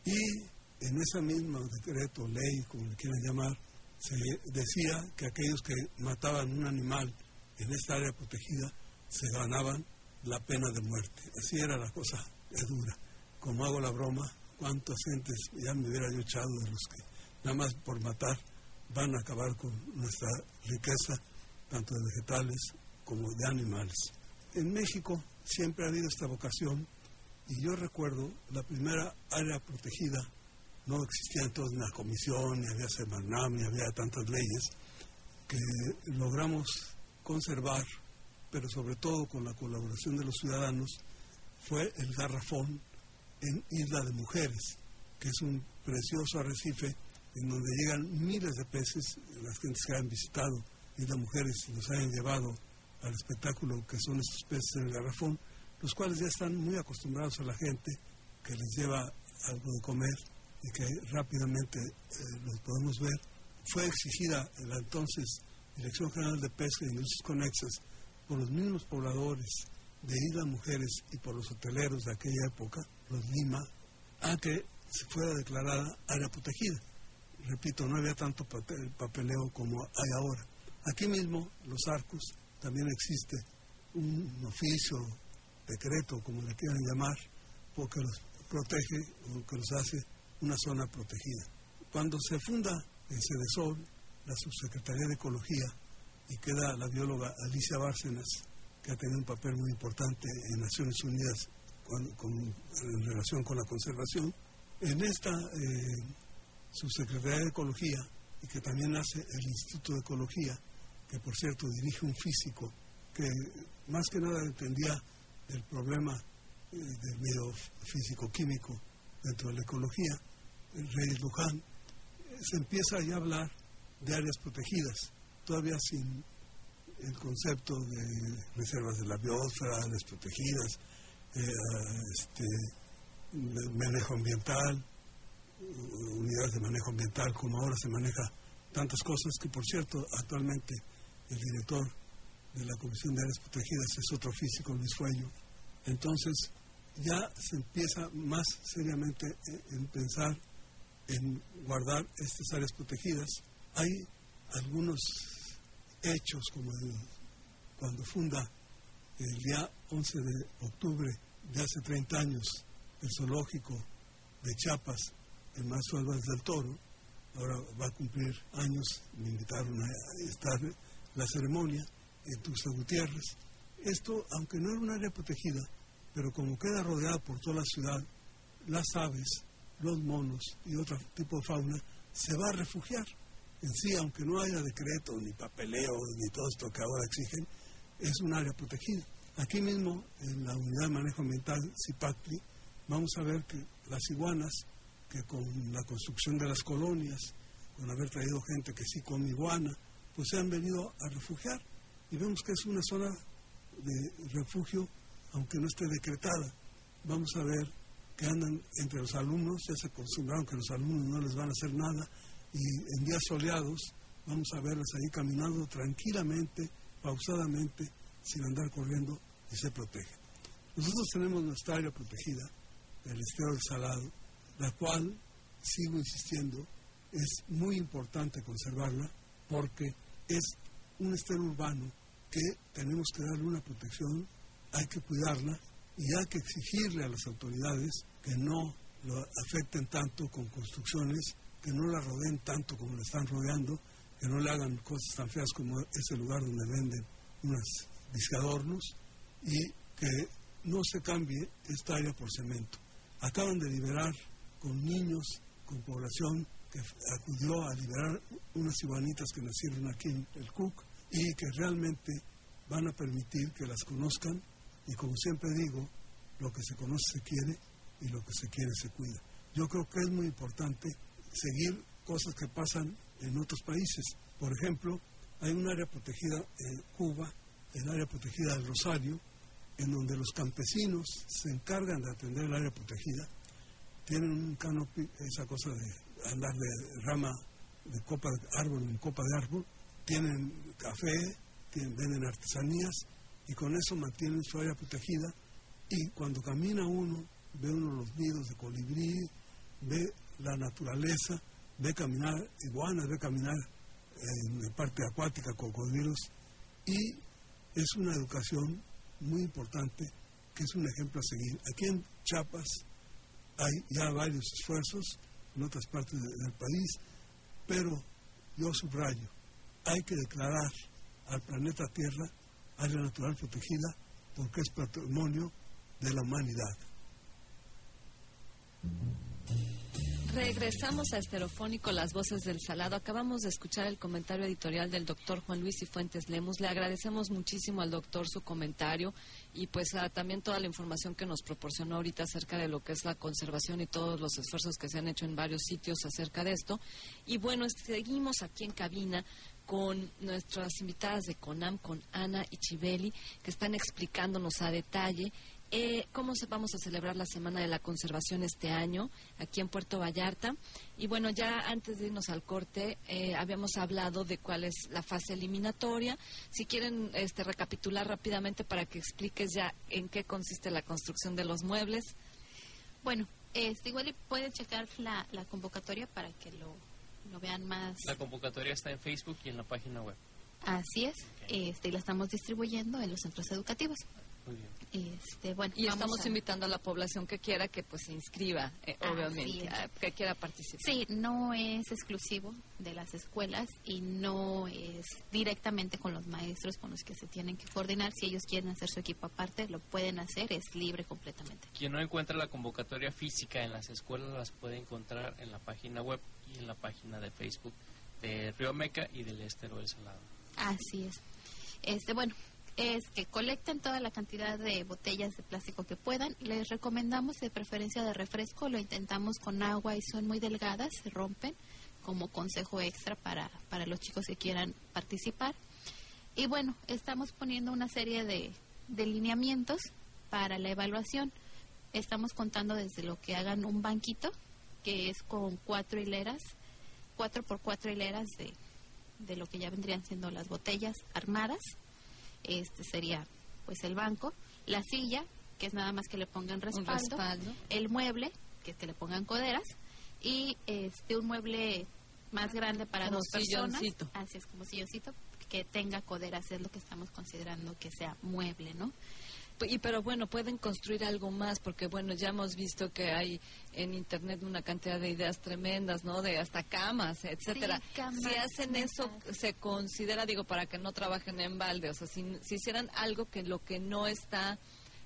Y en ese mismo decreto, ley, como le quieran llamar, se decía que aquellos que mataban un animal en esta área protegida se ganaban la pena de muerte. Así era la cosa es dura. Como hago la broma, cuántas gentes ya me hubiera yo echado de los que nada más por matar van a acabar con nuestra riqueza, tanto de vegetales como de animales. En México siempre ha habido esta vocación y yo recuerdo la primera área protegida, no existía entonces una comisión, ni había Semarnam, ni había tantas leyes, que logramos conservar, pero sobre todo con la colaboración de los ciudadanos, fue el garrafón en Isla de Mujeres, que es un precioso arrecife en donde llegan miles de peces, las gentes que han visitado Isla Mujeres y los hayan llevado al espectáculo que son estos peces en el garrafón, los cuales ya están muy acostumbrados a la gente que les lleva algo de comer y que rápidamente eh, los podemos ver. Fue exigida en la entonces Dirección General de Pesca y Industrias Conexas por los mismos pobladores de Isla Mujeres y por los hoteleros de aquella época, los Lima, a que se fuera declarada área protegida. Repito, no había tanto papeleo como hay ahora. Aquí mismo, los arcos, también existe un oficio, decreto, como le quieran llamar, porque los protege o que los hace una zona protegida. Cuando se funda en Cedesol la Subsecretaría de Ecología y queda la bióloga Alicia Bárcenas, que ha tenido un papel muy importante en Naciones Unidas en relación con la conservación, en esta eh, Subsecretaría de Ecología y que también hace el Instituto de Ecología, que por cierto dirige un físico que más que nada entendía del problema eh, del medio físico-químico dentro de la ecología, el Reyes Luján, eh, se empieza ya a hablar de áreas protegidas, todavía sin el concepto de reservas de la biosfera, áreas protegidas, eh, este, manejo ambiental, unidades de manejo ambiental, como ahora se maneja tantas cosas, que por cierto, actualmente el director de la Comisión de Áreas Protegidas es otro físico, Luis Fueño. Entonces, ya se empieza más seriamente en pensar en guardar estas áreas protegidas. Hay algunos hechos, como cuando funda el día 11 de octubre de hace 30 años el zoológico de Chiapas, el Maestro Álvarez del Toro, ahora va a cumplir años, me invitaron a estar la ceremonia en Tuxtla Gutiérrez. Esto, aunque no era un área protegida, pero como queda rodeada por toda la ciudad, las aves, los monos y otro tipo de fauna se va a refugiar. En sí, aunque no haya decreto, ni papeleo, ni todo esto que ahora exigen, es un área protegida. Aquí mismo, en la unidad de manejo ambiental CIPACLI, vamos a ver que las iguanas, que con la construcción de las colonias, con haber traído gente que sí come iguana, pues se han venido a refugiar. Y vemos que es una zona de refugio, aunque no esté decretada. Vamos a ver que andan entre los alumnos, ya se acostumbraron que los alumnos no les van a hacer nada, y en días soleados vamos a verlas ahí caminando tranquilamente, pausadamente, sin andar corriendo y se protegen. Nosotros tenemos nuestra área protegida, el estero del Salado, la cual, sigo insistiendo, es muy importante conservarla porque es un estero urbano que tenemos que darle una protección, hay que cuidarla y hay que exigirle a las autoridades que no lo afecten tanto con construcciones, que no la rodeen tanto como la están rodeando, que no le hagan cosas tan feas como ese lugar donde venden unas discadornos y que no se cambie esta área por cemento. Acaban de liberar con niños, con población que acudió a liberar unas iguanitas que nacieron aquí en el Cook y que realmente van a permitir que las conozcan y como siempre digo, lo que se conoce se quiere y lo que se quiere se cuida. Yo creo que es muy importante seguir cosas que pasan en otros países. Por ejemplo, hay un área protegida en Cuba, el área protegida del Rosario, en donde los campesinos se encargan de atender el área protegida. Tienen un canopy, esa cosa de andar de rama de copa de árbol en copa de árbol, tienen café, tienen, venden artesanías y con eso mantienen su área protegida y cuando camina uno, ve uno los nidos de colibrí, ve la naturaleza, ve caminar iguanas, ve caminar en la parte acuática cocodrilos y es una educación muy importante que es un ejemplo a seguir. Aquí en Chiapas hay ya varios esfuerzos en otras partes del país, pero yo subrayo, hay que declarar al planeta Tierra área natural protegida porque es patrimonio de la humanidad. Regresamos a Esterofónico, las voces del salado. Acabamos de escuchar el comentario editorial del doctor Juan Luis Cifuentes Lemus. Le agradecemos muchísimo al doctor su comentario y pues también toda la información que nos proporcionó ahorita acerca de lo que es la conservación y todos los esfuerzos que se han hecho en varios sitios acerca de esto. Y bueno, seguimos aquí en cabina con nuestras invitadas de CONAM, con Ana y Chibeli, que están explicándonos a detalle eh, cómo vamos a celebrar la Semana de la Conservación este año aquí en Puerto Vallarta. Y bueno, ya antes de irnos al corte, eh, habíamos hablado de cuál es la fase eliminatoria. Si quieren este, recapitular rápidamente para que expliques ya en qué consiste la construcción de los muebles. Bueno, este, igual pueden checar la convocatoria para que lo, lo vean más. La convocatoria está en Facebook y en la página web. Así es, este, y la estamos distribuyendo en los centros educativos. Muy bien. Este, bueno, y vamos estamos a- invitando a la población que quiera que pues se inscriba, eh, obviamente, que quiera participar. Sí, no es exclusivo de las escuelas y no es directamente con los maestros con los que se tienen que coordinar. Si ellos quieren hacer su equipo aparte, lo pueden hacer, es libre completamente. Quien no encuentra la convocatoria física en las escuelas las puede encontrar en la página web y en la página de Facebook de Río Meca y del Estero del Salado. Así es. Este, bueno, es que colecten toda la cantidad de botellas de plástico que puedan. Les recomendamos de preferencia de refresco, lo intentamos con agua y son muy delgadas, se rompen como consejo extra para, para los chicos que quieran participar. Y bueno, estamos poniendo una serie de, de lineamientos para la evaluación. Estamos contando desde lo que hagan un banquito, que es con cuatro hileras, cuatro por cuatro hileras de, de lo que ya vendrían siendo las botellas armadas. Este sería pues el banco, la silla, que es nada más que le pongan respaldo, respaldo. el mueble, que es que le pongan coderas, y este un mueble más grande para Como dos personas, así es como silloncito, que tenga coderas, es lo que estamos considerando que sea mueble, ¿no? Y pero bueno, pueden construir algo más porque bueno, ya hemos visto que hay en internet una cantidad de ideas tremendas, ¿no? De hasta camas, etcétera. Sí, camas, si hacen eso se considera, digo, para que no trabajen en balde, o sea, si, si hicieran algo que lo que no está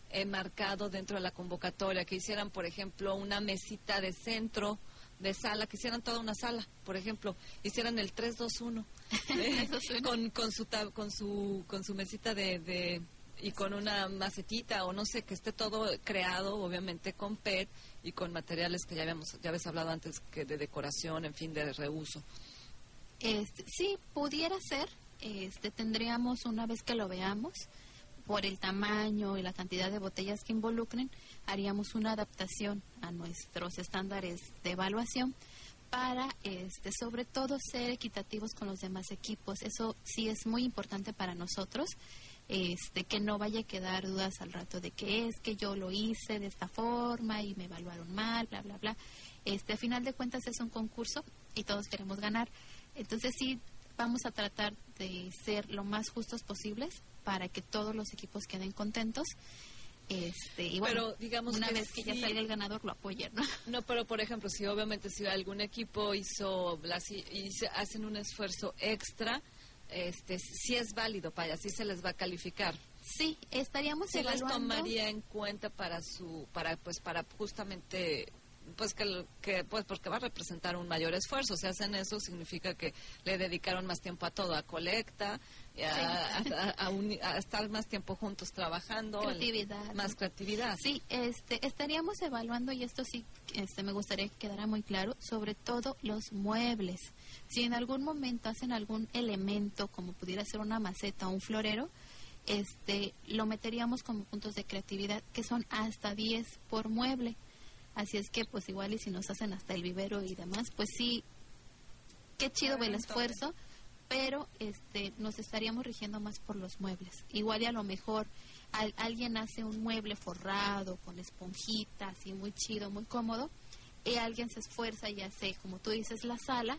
eh, marcado dentro de la convocatoria, que hicieran, por ejemplo, una mesita de centro de sala, que hicieran toda una sala, por ejemplo, hicieran el 321 eh, con, con su tab- con su con su mesita de, de y con una macetita o no sé que esté todo creado obviamente con PET y con materiales que ya habíamos ya habéis hablado antes que de decoración en fin de reuso Este, sí, pudiera ser. Este, tendríamos, una vez que lo veamos, por el tamaño y la cantidad de botellas que involucren, haríamos una adaptación a nuestros estándares de evaluación para, este, sobre todo, ser equitativos con los demás equipos. Eso sí es muy importante para nosotros. Este, que no vaya a quedar dudas al rato de que es que yo lo hice de esta forma y me evaluaron mal, bla, bla, bla. Este, a final de cuentas es un concurso y todos queremos ganar. Entonces sí, vamos a tratar de ser lo más justos posibles para que todos los equipos queden contentos. Este, y bueno, Pero, digamos una que vez que ya salga el ganador lo apoyen, ¿no? No, pero por ejemplo, si obviamente si algún equipo hizo, las, y se hacen un esfuerzo extra, este, sí es válido, para así se les va a calificar. Sí, estaríamos Sí les evaluando. tomaría en cuenta para su, para pues para justamente pues que, que pues porque va a representar un mayor esfuerzo. Si hacen eso significa que le dedicaron más tiempo a todo, a colecta, y a, Sí. a- a uni- a estar más tiempo juntos trabajando, el- más creatividad. Sí, este, estaríamos evaluando, y esto sí este, me gustaría que quedara muy claro, sobre todo los muebles. Si en algún momento hacen algún elemento, como pudiera ser una maceta o un florero, este, lo meteríamos como puntos de creatividad, que son hasta 10 por mueble. Así es que, pues igual, y si nos hacen hasta el vivero y demás, pues sí, qué chido el esfuerzo, pero este nos estaríamos rigiendo más por los muebles. Igual y a lo mejor al- alguien hace un mueble forrado con esponjitas y muy chido, muy cómodo, y alguien se esfuerza y hace, como tú dices, la sala,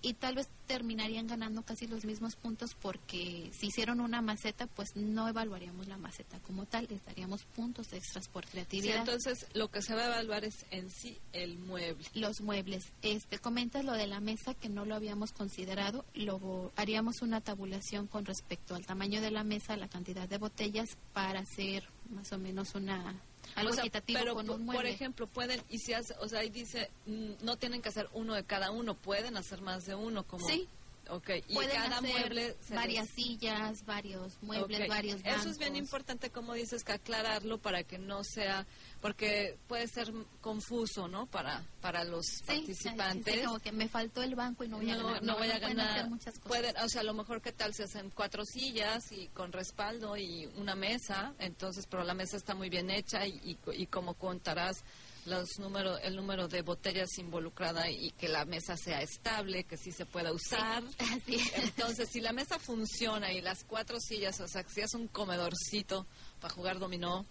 y tal vez terminarían ganando casi los mismos puntos porque si hicieron una maceta, pues no evaluaríamos la maceta como tal, les daríamos puntos extras por Sí, creatividad. entonces lo que se va a evaluar es en sí el mueble. los muebles. Este, comentas lo de la mesa que no lo habíamos considerado. Lo haríamos una tabulación con respecto al tamaño de la mesa, la cantidad de botellas para hacer más o menos una algo O sea, equitativo pero con un por mueble. ejemplo pueden y si hace, o sea ahí dice mm, no tienen que hacer uno de cada uno pueden hacer más de uno como Sí. okay y Pueden cada hacer mueble varias les- sillas, varios muebles, Ok. varios bancos. Eso es bien importante, como dices, que aclararlo para que no sea, porque puede ser confuso, ¿no? Para para los Sí, participantes. sí, como que me faltó el banco y no voy a no, ganar. no voy a hacer ganar. muchas cosas. Pueden, o sea, a lo mejor qué tal si hacen cuatro sillas y con respaldo y una mesa, entonces, pero la mesa está muy bien hecha y, y, y como contarás los número, el número de botellas involucrada y que la mesa sea estable, que sí se pueda usar. Así es. Entonces, si la mesa funciona y las cuatro sillas, o sea, si es un comedorcito para jugar dominó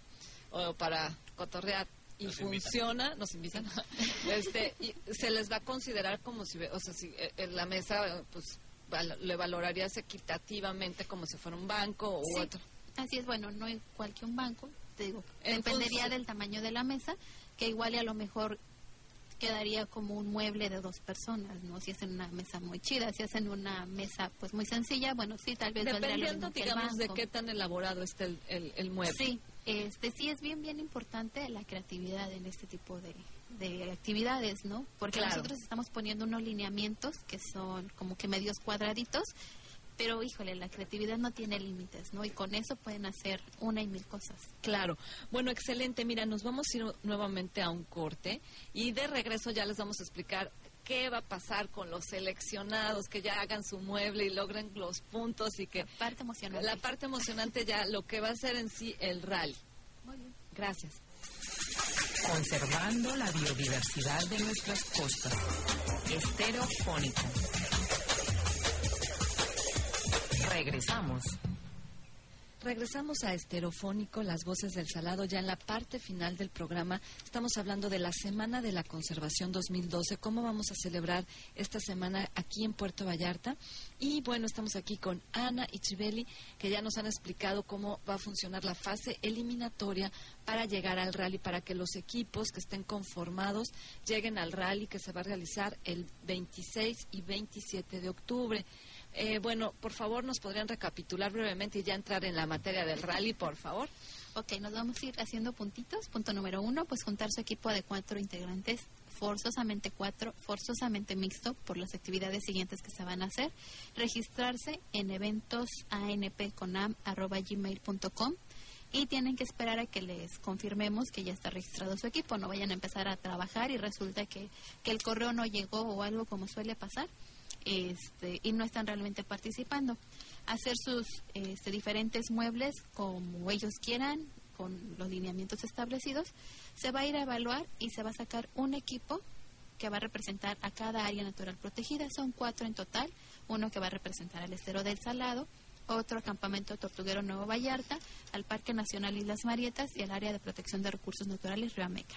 o para cotorrear y Nos funciona, nos invitan, este, y se les va a considerar como si, o sea, si eh, en la mesa, pues, val- le valorarías equitativamente como si fuera un banco o Sí. otro. Así es, bueno, no igual que un banco, te digo, Entonces- dependería del tamaño de la mesa, que igual y a lo mejor quedaría como un mueble de dos personas, ¿no? Si hacen una mesa muy chida, si hacen una mesa pues muy sencilla, bueno, sí, tal vez Dependiendo, digamos, de qué tan elaborado esté el, el, el mueble. Sí, este, sí es bien, bien importante la creatividad en este tipo de, de actividades, ¿no? Porque Claro. nosotros estamos poniendo unos lineamientos que son como que medios cuadraditos, pero híjole, la creatividad no tiene límites, ¿no? Y con eso pueden hacer una y mil cosas. Claro. Bueno, excelente. Mira, nos vamos a ir nuevamente a un corte y de regreso ya les vamos a explicar qué va a pasar con los seleccionados, que ya hagan su mueble y logren los puntos y que... La parte emocionante. La parte emocionante ya, lo que va a ser en sí el rally. Muy bien. Gracias. Conservando la biodiversidad de nuestras costas. Estereofónico. Regresamos. Regresamos a Esterofónico, las voces del salado, ya en la parte final del programa. Estamos hablando de la Semana de la Conservación 2012, cómo vamos a celebrar esta semana aquí en Puerto Vallarta. Y bueno, estamos aquí con Ana y Chibeli, que ya nos han explicado cómo va a funcionar la fase eliminatoria para llegar al rally, para que los equipos que estén conformados lleguen al rally que se va a realizar el 26 y 27 de octubre. Eh, bueno, por favor, nos podrían recapitular brevemente y ya entrar en la materia del rally, por favor. Ok, nos vamos a ir haciendo puntitos. Punto número uno, pues juntar su equipo de cuatro integrantes, forzosamente cuatro, forzosamente mixto, por las actividades siguientes que se van a hacer. Registrarse en eventos anpconam.gmail.com y tienen que esperar a que les confirmemos que ya está registrado su equipo. No vayan a empezar a trabajar y resulta que, que el correo no llegó o algo como suele pasar este, y no están realmente participando. Hacer sus este, diferentes muebles como ellos quieran, con los lineamientos establecidos. Se va a ir a evaluar y se va a sacar un equipo que va a representar a cada área natural protegida. Son cuatro en total. Uno que va a representar al estero del Salado, otro campamento tortuguero Nuevo Vallarta, al Parque Nacional Islas Marietas y al área de protección de recursos naturales Río Ameca.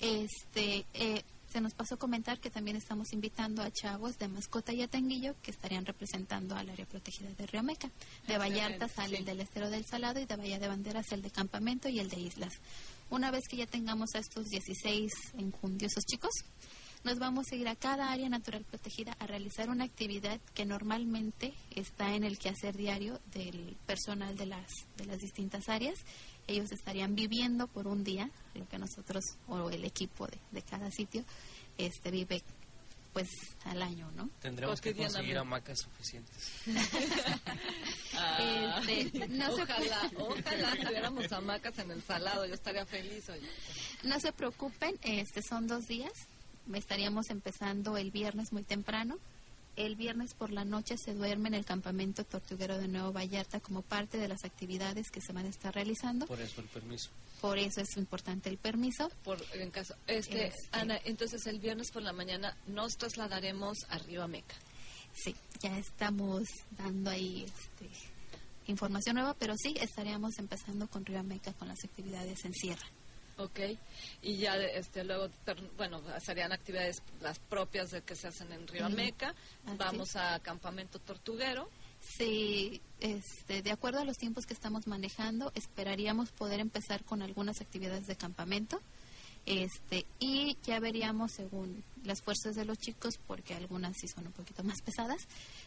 Este, eh, se nos pasó comentar que también estamos invitando a chavos de Mascota y Atenguillo que estarían representando al área protegida de Río Meca. De Vallarta sale el del Estero del Salado y de Bahía de Banderas el de Campamento y el de Islas. Una vez que ya tengamos a estos 16 enjundiosos chicos, nos vamos a ir a cada área natural protegida a realizar una actividad que normalmente está en el quehacer diario del personal de las, de las distintas áreas. Ellos estarían viviendo por un día, lo que nosotros, o el equipo de, de cada sitio, este vive pues al año, ¿no? Tendremos que conseguir hamacas suficientes. Ah, Este, no se- ojalá, ojalá tuviéramos hamacas en el salado, yo estaría feliz. Oye. No se preocupen, este son dos días. Estaríamos empezando el viernes muy temprano. El viernes por la noche se duerme en el campamento tortuguero de Nuevo Vallarta como parte de las actividades que se van a estar realizando. Por eso el permiso. Por eso es importante el permiso. Por, en caso, este, Este. Ana, entonces el viernes por la mañana nos trasladaremos a Río Meca. Sí, ya estamos dando ahí este, información nueva, pero sí, estaríamos empezando con Río Meca con las actividades en sierra. Ok, y ya este, luego, per- bueno, serían actividades las propias de que se hacen en Río Ujú. Meca. Así Vamos a Campamento Tortuguero. Sí, este, de acuerdo a los tiempos que estamos manejando, esperaríamos poder empezar con algunas actividades de campamento. Este, y ya veríamos según las fuerzas de los chicos, porque algunas sí son un poquito más pesadas,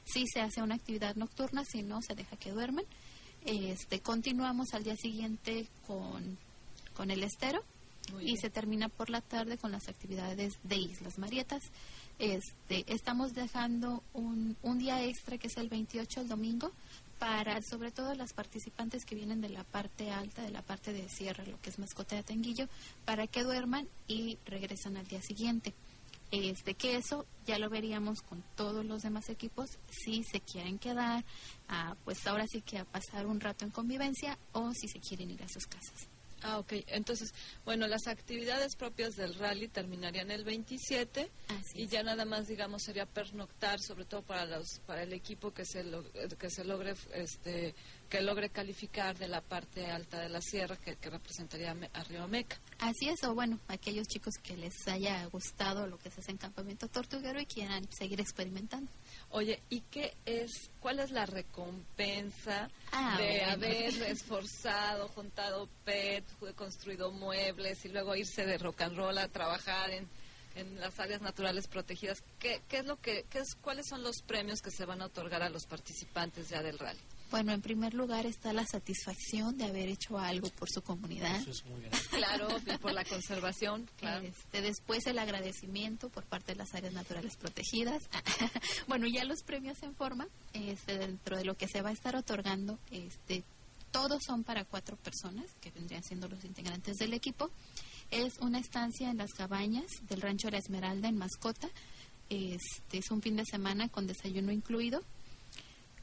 si se hace una actividad nocturna, si no, se deja que duermen. Este, continuamos al día siguiente con, con el estero y se termina por la tarde con las actividades de Islas Marietas. Este, estamos dejando un, un día extra que es el 28, el domingo, para sobre todo las participantes que vienen de la parte alta, de la parte de sierra, lo que es mascota de Tenguillo, para que duerman y regresan al día siguiente. Este, que eso ya lo veríamos con todos los demás equipos si se quieren quedar, a, pues ahora sí que a pasar un rato en convivencia o si se quieren ir a sus casas. Ah, ok. Entonces, bueno, las actividades propias del rally terminarían el 27 Así y ya nada más, digamos, sería pernoctar, sobre todo para los para el equipo que se lo- que se logre este que logre calificar de la parte alta de la sierra que, que representaría a Río Meca. Así es, o bueno, aquellos chicos que les haya gustado lo que se hace en Campamento Tortuguero y quieran seguir experimentando. Oye, ¿y qué es, cuál es la recompensa Ah, de bueno. haber esforzado, juntado PET, construido muebles y luego irse de rock and roll a trabajar en, en las áreas naturales protegidas? ¿Qué, qué es lo que, qué es, cuáles son los premios que se van a otorgar a los participantes ya del rally? Bueno, en primer lugar está la satisfacción de haber hecho algo por su comunidad. Eso es muy grande. Claro, y por la conservación, claro. Este, después el agradecimiento por parte de las áreas naturales protegidas. bueno, ya los premios en forma, este, dentro de lo que se va a estar otorgando, este, todos son para cuatro personas, que vendrían siendo los integrantes del equipo. Es una estancia en las cabañas del Rancho La Esmeralda en Mascota. Este, es un fin de semana con desayuno incluido.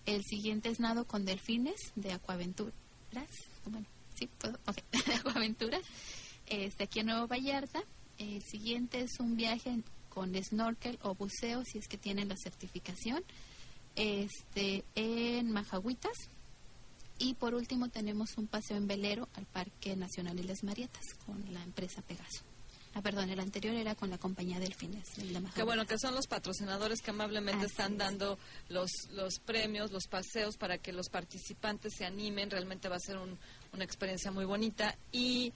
El siguiente es nado con delfines de Acuaventuras. Bueno, sí, puedo. Ok, Acuaventuras. Este, aquí en Nuevo Vallarta. El siguiente es un viaje con snorkel o buceo, si es que tienen la certificación. Este, en Majahuitas. Y por último tenemos un paseo en velero al Parque Nacional de las Marietas con la empresa Pegaso. Ah, perdón, el anterior era con la compañía Delfines. el de Que Majahuitas. bueno, que son los patrocinadores que amablemente Así están es. dando los, los premios, los paseos para que los participantes se animen. Realmente va a ser un- una experiencia muy bonita. Y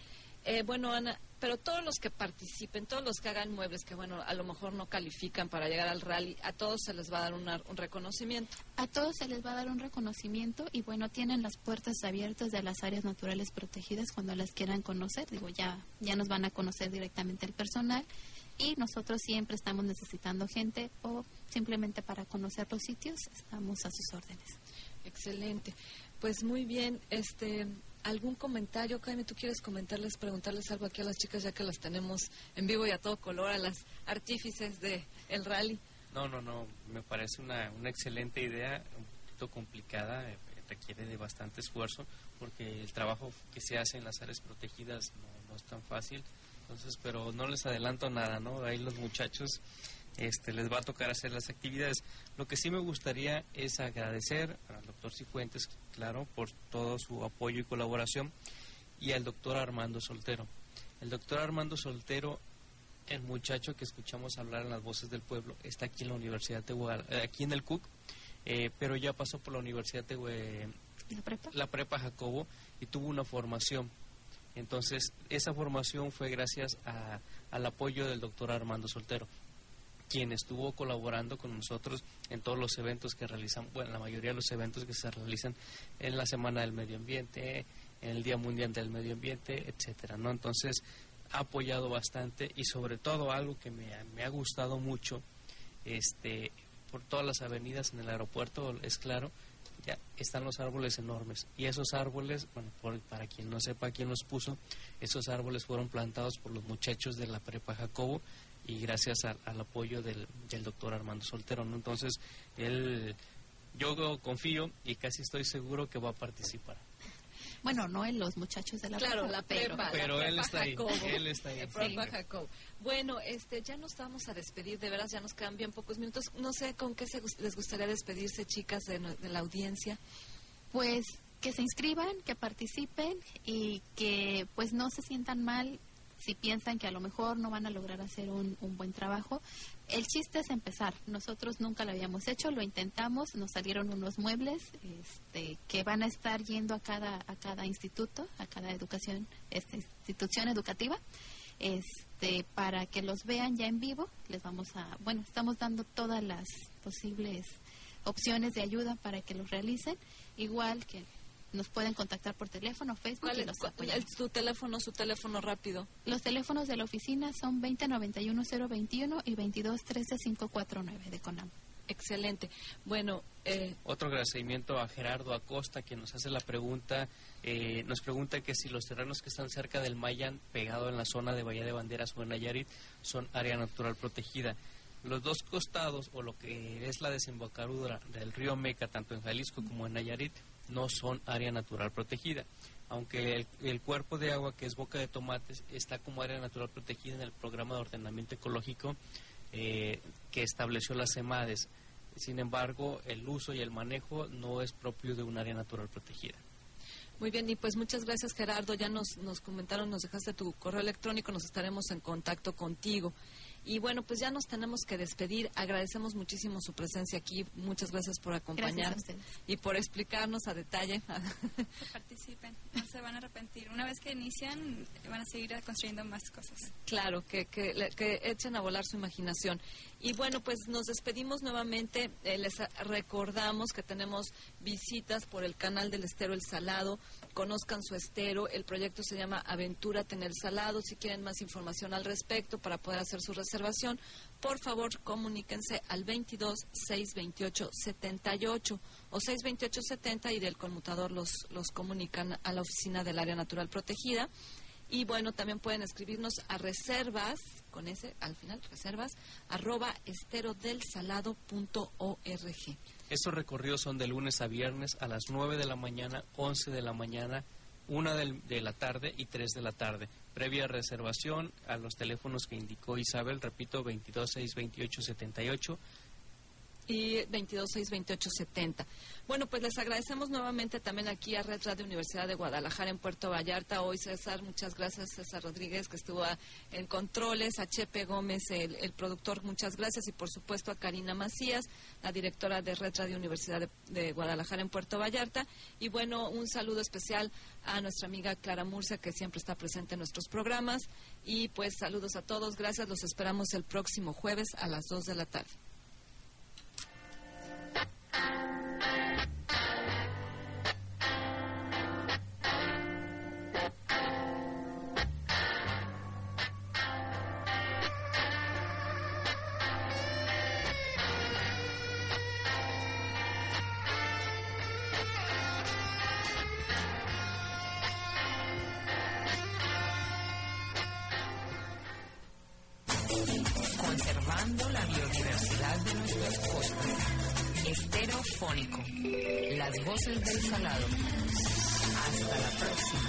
eh, bueno, Ana, pero todos los que participen, todos los que hagan muebles, que bueno, a lo mejor no califican para llegar al rally, a todos se les va a dar una- un reconocimiento. A todos se les va a dar un reconocimiento y bueno, tienen las puertas abiertas de las áreas naturales protegidas cuando las quieran conocer. Digo, ya, ya nos van a conocer directamente el personal y nosotros siempre estamos necesitando gente o simplemente para conocer los sitios estamos a sus órdenes. Excelente. Pues muy bien, este, ¿algún comentario, Jaime? ¿Tú quieres comentarles, preguntarles algo aquí a las chicas ya que las tenemos en vivo y a todo color, a las artífices de el rally? No, no, no, me parece una, una excelente idea, un poquito complicada, eh, requiere de bastante esfuerzo, porque el trabajo que se hace en las áreas protegidas no, no es tan fácil, entonces, pero no les adelanto nada, ¿no? Ahí los muchachos este, les va a tocar hacer las actividades. Lo que sí me gustaría es agradecer al doctor Cifuentes, claro, por todo su apoyo y colaboración, y al doctor Armando Soltero. El doctor Armando Soltero El muchacho que escuchamos hablar en las voces del pueblo está aquí en la Universidad de Guadalajara, aquí en el CUC, eh, pero ya pasó por la Universidad de Gua- ¿La prepa? la prepa Jacobo y tuvo una formación. Entonces, esa formación fue gracias a- al apoyo del doctor Armando Soltero, quien estuvo colaborando con nosotros en todos los eventos que realizan, bueno, la mayoría de los eventos que se realizan en la Semana del Medio Ambiente, en el Día Mundial del Medio Ambiente, etcétera, ¿no? Entonces, ha apoyado bastante y sobre todo algo que me, me ha gustado mucho, este, por todas las avenidas en el aeropuerto, es claro, ya están los árboles enormes. Y esos árboles, bueno, por- para quien no sepa quién los puso, esos árboles fueron plantados por los muchachos de la prepa Jacobo y gracias al, al apoyo del, del doctor Armando Soltero. ¿no? Entonces, él, yo confío y casi estoy seguro que va a participar. Bueno, no en los muchachos de la Claro, prepa, la pero- prepa. Pero la él está ahí, él está ahí. Sí. Jacobo. Bueno, este, ya nos vamos a despedir, de veras ya nos quedan bien pocos minutos. No sé con qué se les gustaría despedirse, chicas, de, de la audiencia. Pues que se inscriban, que participen y que pues no se sientan mal si piensan que a lo mejor no van a lograr hacer un, un buen trabajo. El chiste es empezar. Nosotros nunca lo habíamos hecho, lo intentamos, nos salieron unos muebles este, que van a estar yendo a cada a cada instituto, a cada educación, este, institución educativa, este, para que los vean ya en vivo. Les vamos a, bueno, estamos dando todas las posibles opciones de ayuda para que los realicen, igual que nos pueden contactar por teléfono, Facebook ¿Cuál y los cuál- apoyamos. el- su teléfono, su teléfono rápido? Los teléfonos de la oficina son 2091-021 y 2213-549 de CONAM. Excelente. Bueno, eh, Otro agradecimiento a Gerardo Acosta, que nos hace la pregunta, eh, nos pregunta que si los terrenos que están cerca del Mayan, pegado en la zona de Bahía de Banderas o en Nayarit, son área natural protegida. Los dos costados, o lo que es la desembocadura del río Meca, tanto en Jalisco como en Nayarit, no son área natural protegida. Aunque el, cuerpo de agua, que es Boca de Tomates, está como área natural protegida en el programa de ordenamiento ecológico eh, que estableció la CEMADES. Sin embargo, el uso y el manejo no es propio de un área natural protegida. Muy bien, y pues muchas gracias Gerardo, ya nos, nos comentaron, nos dejaste tu correo electrónico, nos estaremos en contacto contigo. Y bueno, pues ya nos tenemos que despedir, agradecemos muchísimo su presencia aquí, muchas gracias por acompañarnos y por explicarnos a detalle. Que participen, no se van a arrepentir. Una vez que inician, van a seguir construyendo más cosas. Claro, que, que, que echen a volar su imaginación. Y bueno, pues nos despedimos nuevamente. Eh, les recordamos que tenemos visitas por el canal del Estero El Salado. Conozcan su estero. El proyecto se llama Aventura Tener Salado. Si quieren más información al respecto para poder hacer su reservación, por favor comuníquense al 22 628 78 o 628 70 y del conmutador los, los comunican a la oficina del área natural protegida. Y bueno, también pueden escribirnos a reservas, con ese al final, reservas, arroba esterodelsalado.org. Estos recorridos son de lunes a viernes a las 9 de la mañana, 11 de la mañana, 1 del- de la tarde y 3 de la tarde. Previa reservación a los teléfonos que indicó Isabel, repito, 22 6 28 78 y 2262870. Bueno, pues les agradecemos nuevamente también aquí a Red Radio Universidad de Guadalajara en Puerto Vallarta. Hoy César, muchas gracias César Rodríguez que estuvo en controles, a Chepe Gómez, el, el productor, muchas gracias y por supuesto a Karina Macías, la directora de Red Radio Universidad de, de Guadalajara en Puerto Vallarta. Y bueno, un saludo especial a nuestra amiga Clara Murcia que siempre está presente en nuestros programas. Y pues saludos a todos, gracias, los esperamos el próximo jueves a las 2 de la tarde. Conservando la biodiversidad de nuestras costas. Esterofónico. Las voces del salado. Hasta la próxima.